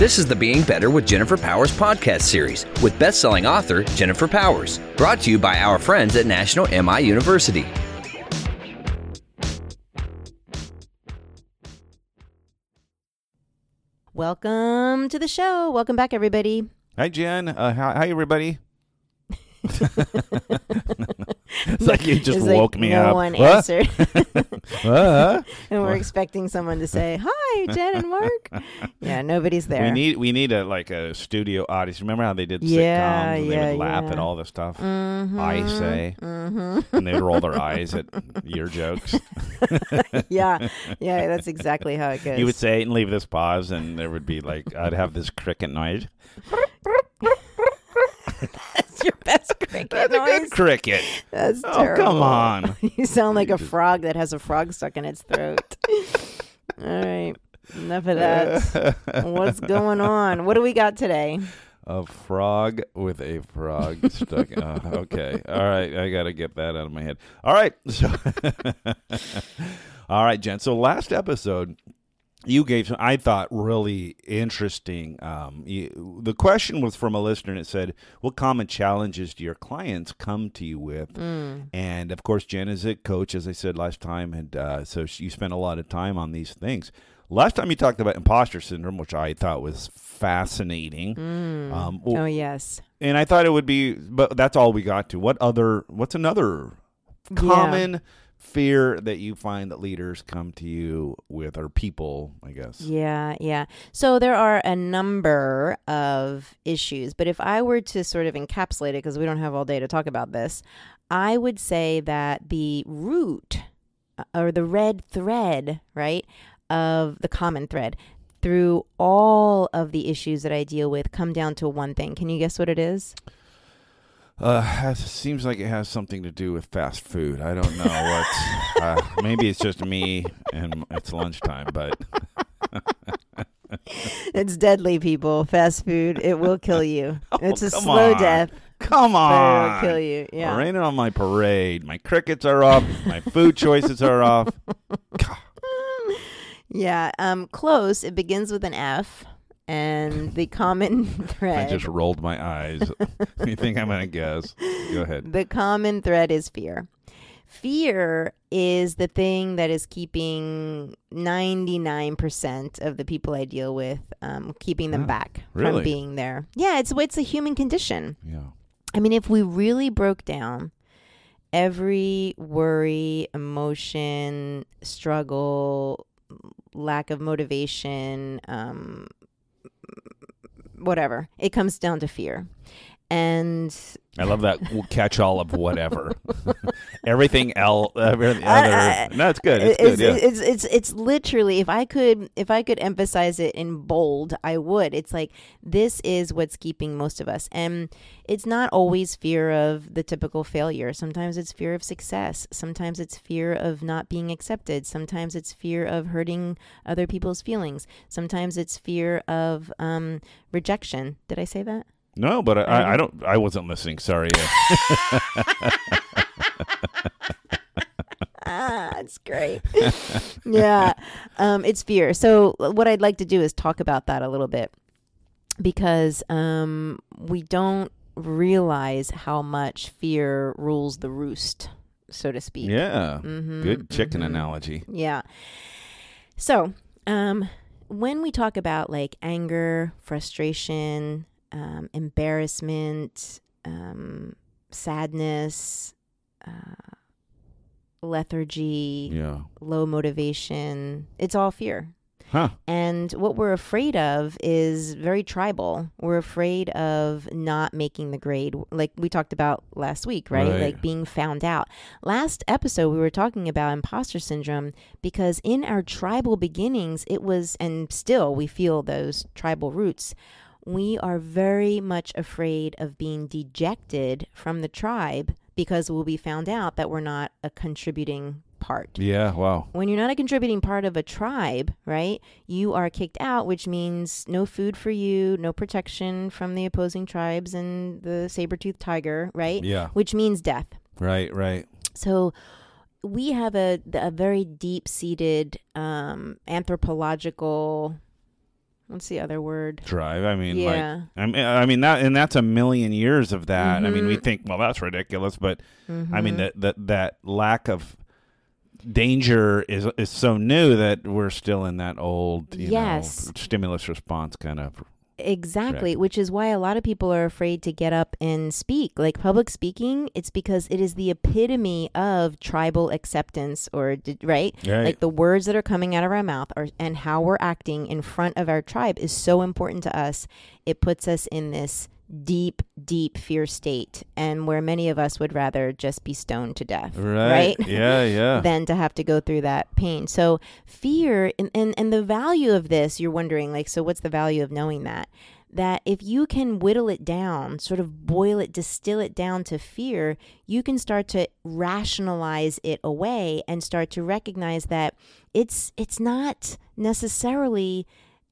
This is the Being Better with Jennifer Powers podcast series with best-selling author Jennifer Powers, brought to you by our friends at National MI University. Welcome to the show. Welcome back, everybody. Hi, Jen. Uh, hi, hi, everybody. It's like you just like woke me no up. one What? answered, and we're expecting someone to say, "Hi, Jen and Mark." Yeah, nobody's there. We need we need a like a studio audience. Remember how they did Yeah, sitcoms and yeah, they would laugh yeah. at all the stuff Mhm, I say, mhm. and they'd roll their eyes at your jokes. yeah, yeah, that's exactly how it goes. You would say and leave this pause, and there would be like I'd have this cricket noise. That's your best cricket That's a good cricket. That's Oh, terrible. come on. you sound like a frog that has a frog stuck in its throat. All right, enough of that. What's going on? What do we got today? A frog with a frog stuck. Uh, okay. All right. I got to get that out of my head. All right. So, all right, Jen. So last episode, you gave some, I thought, really interesting. Um, you, the question was from a listener, and it said, What common challenges do your clients come to you with? Mm. And of course, Jen is a coach, as I said last time, and uh, so she, you spent a lot of time on these things. Last time you talked about imposter syndrome, which I thought was fascinating. Mm. Um, well- oh yes. And I thought it would be, but that's all we got to. What other? What's another common fear that you find that leaders come to you with, or people, I guess? Yeah, yeah. So there are a number of issues, but if I were to sort of encapsulate it, because we don't have all day to talk about this, I would say that the root uh, or the red thread, right, of the common thread through all of the issues that I deal with come down to one thing. Can you guess what it is? Uh, it seems like it has something to do with fast food. I don't know what. uh, maybe it's just me and it's lunchtime, but It's deadly, people. Fast food, it will kill you. it's a Oh, slow on. death, come on. it'll kill you. Yeah. Raining on my parade. My crickets are off. my food choices are off. Yeah, um, close. It begins with an F, and the common thread. I just rolled my eyes. you think I'm gonna guess? Go ahead. the common thread is fear. Fear is the thing that is keeping 99% of the people I deal with, um, keeping them Ah, back really? from being there. Yeah, it's it's a human condition. Yeah. I mean, if we really broke down every worry, emotion, struggle, lack of motivation, um, whatever, it comes down to fear. And I love that catch-all of whatever. Everything else, everything I- other. No, it's good. It's, it's, good. Yeah. it's it's it's literally if I could if I could emphasize it in bold, I would. It's like this is what's keeping most of us. And it's not always fear of the typical failure. Sometimes it's fear of success. Sometimes it's fear of not being accepted. Sometimes it's fear of hurting other people's feelings. Sometimes it's fear of um, rejection. Did I say that? No, but I, I I, don't. I wasn't listening. Sorry. ah, it's great. yeah, um, it's fear. So what I'd like to do is talk about that a little bit because um, we don't realize how much fear rules the roost, so to speak. yeah. Mhm, Good chicken mhm. analogy. Yeah. So, um, when we talk about like anger, frustration, um, embarrassment, um, sadness, uh, lethargy, Yeah. low motivation, it's all fear. Huh. And what we're afraid of is very tribal. We're afraid of not making the grade, like we talked about last week, right? Right. Like being found out. Last episode, we were talking about imposter syndrome because in our tribal beginnings, it was, and still we feel those tribal roots. We are very much afraid of being dejected from the tribe because we'll be found out that we're not a contributing part Yeah. Wow. when you're not a contributing part of a tribe, right, you are kicked out, which means no food for you, no protection from the opposing tribes and the saber-toothed tiger, right? Yeah. Which means death. Right. Right. So we have a, a very deep-seated um, anthropological what's the other word? drive. I mean, Yeah. like, I mean, I mean that, and that's a million years of that. I mean, we Mhm. think, well, that's ridiculous, but I mean, Mhm. that that that lack of danger is is so new that we're still in that old, you Yes. know, stimulus response kind of. Exactly, which is why a lot of people are afraid to get up and speak. Like public speaking, it's because it is the epitome of tribal acceptance, or right? Right. Like the words that are coming out of our mouth are, and how we're acting in front of our tribe is so important to us. It puts us in this deep, deep fear state, and where many of us would rather just be stoned to death, right? Yeah. Yeah. than to have to go through that pain. So fear and, and and the value of this, you're wondering like so what's the value of knowing that? That if you can whittle it down, sort of boil it, distill it down to fear, you can start to rationalize it away and start to recognize that it's it's not necessarily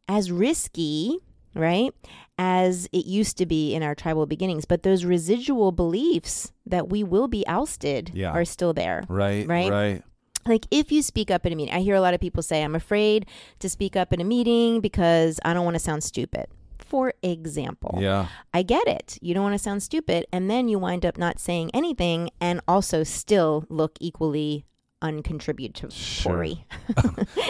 as risky, right? As it used to be in our tribal beginnings, but those residual beliefs that we will be ousted Yeah. are still there right. right? Right. like if you speak up in a meeting i hear a lot of people say i'm afraid to speak up in a meeting because i don't want to sound stupid for example Yeah. i get it you don't want to sound stupid and then you wind up not saying anything and also still look equally uncontributory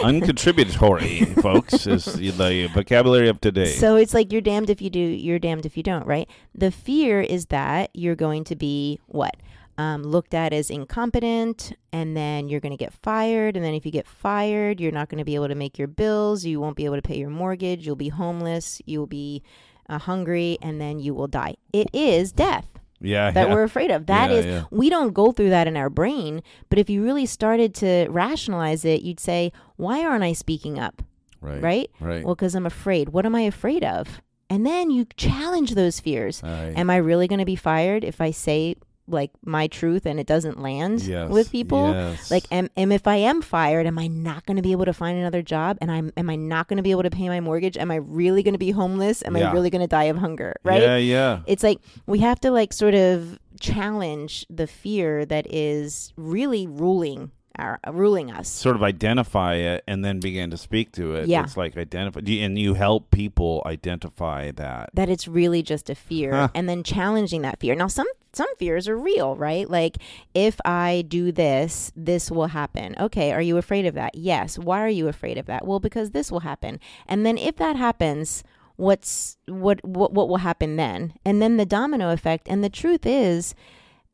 Uncontributory, folks, is the vocabulary of today. So it's like you're damned if you do, you're damned if you don't, right? The fear is that you're going to be what? Um, looked at as incompetent, and then you're going to get fired. And then if you get fired, you're not going to be able to make your bills. You won't be able to pay your mortgage. You'll be homeless. You'll be uh, hungry, and then you will die. It is death yeah. that yeah. we're afraid of. That Yeah, is, yeah. we don't go through that in our brain. But if you really started to rationalize it, you'd say, why aren't I speaking up? right. right? Right. Well, because I'm afraid. What am I afraid of? And then you challenge those fears. Right. Am I really going to be fired if I say like my truth and it doesn't land Yes, with people? yes. Like, am, am if I am fired, am I not going to be able to find another job? And I'm am I not going to be able to pay my mortgage? Am I really going to be homeless? Am Yeah. I really going to die of hunger? Right? Yeah. Yeah. It's like we have to like sort of challenge the fear that is really ruling our ruling us. sort of identify it and then begin to speak to it. Yeah. It's like identify, and you help people identify that. that it's really just a fear Huh. and then challenging that fear. Now some some fears are real, right? Like if I do this, this will happen. Okay, are you afraid of that? Yes. Why are you afraid of that? Well, because this will happen. And then if that happens, what's what what what will happen then? And then the domino effect and the truth is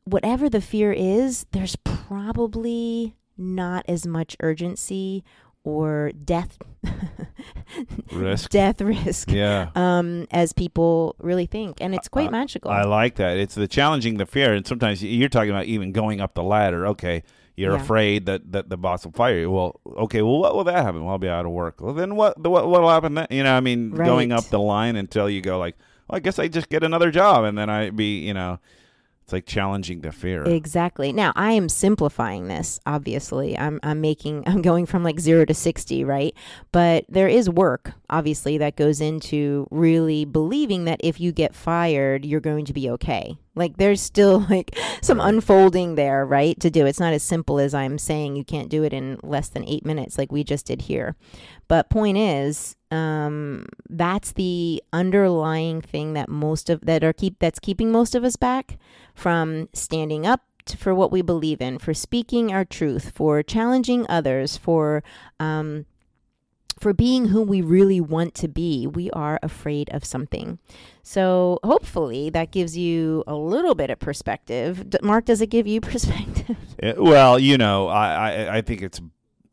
whatever the fear is, there's probably not as much urgency or death Risk. death risk Yeah. um, as people really think, and it's quite I- magical. I like that. It's the challenging the fear, and sometimes you're talking about even going up the ladder. Okay, you're Yeah. afraid that, that the boss will fire you. Well, okay, well, what will that happen? Well, I'll be out of work. Well, then what? What will happen? Then? You know, I mean, going up the line until you go like, well, I guess I just get another job, and then I be, you know, it's like challenging the fear. Exactly. Now I am simplifying this. Obviously, I'm I'm making I'm going from like zero to sixty, right? But there is work, obviously, that goes into really believing that if you get fired, you're going to be okay. Like there's still like some Right. unfolding there, right? To do. It's not as simple as I'm saying. You can't do it in less than eight minutes, like we just did here. But point is, um, that's the underlying thing that most of that are keep that's keeping most of us back from standing up to, for what we believe in, for speaking our truth, for challenging others, for um, for being who we really want to be. We are afraid of something. So hopefully that gives you a little bit of perspective. D- Mark, does it give you perspective? Uh, well, you know, I, I I think it's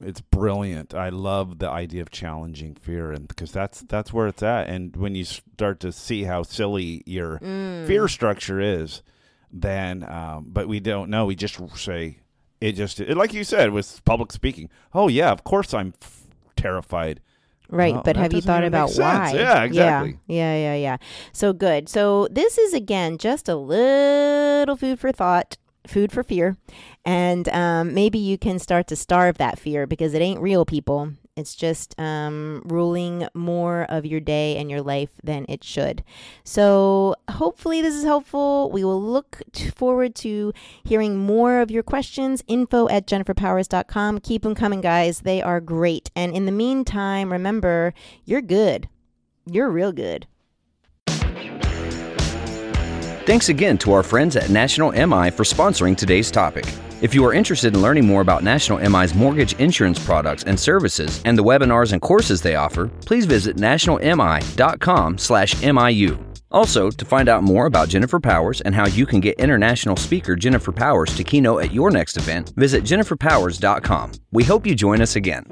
it's brilliant. I love the idea of challenging fear, and because that's that's where it's at. And when you start to see how silly your Mm. fear structure is, then um, but we don't know. We just say it. Just it, like you said with public speaking. Oh yeah, of course I'm f- terrified. Right, Well, but have you thought about why? Yeah, exactly. Yeah, yeah, yeah, yeah. So good. So this is again just a little food for thought, food for fear, and um, maybe you can start to starve that fear because it ain't real, people. It's just um, ruling more of your day and your life than it should. So hopefully this is helpful. We will look forward to hearing more of your questions. Info at jenniferpowers.com. Keep them coming, guys. They are great. And in the meantime, remember, you're good. You're real good. Thanks again to our friends at National MI for sponsoring today's topic. If you are interested in learning more about National MI's mortgage insurance products and services and the webinars and courses they offer, please visit nationalmi.com/miu. Also, to find out more about Jennifer Powers and how you can get international speaker Jennifer Powers to keynote at your next event, visit jenniferpowers.com. We hope you join us again.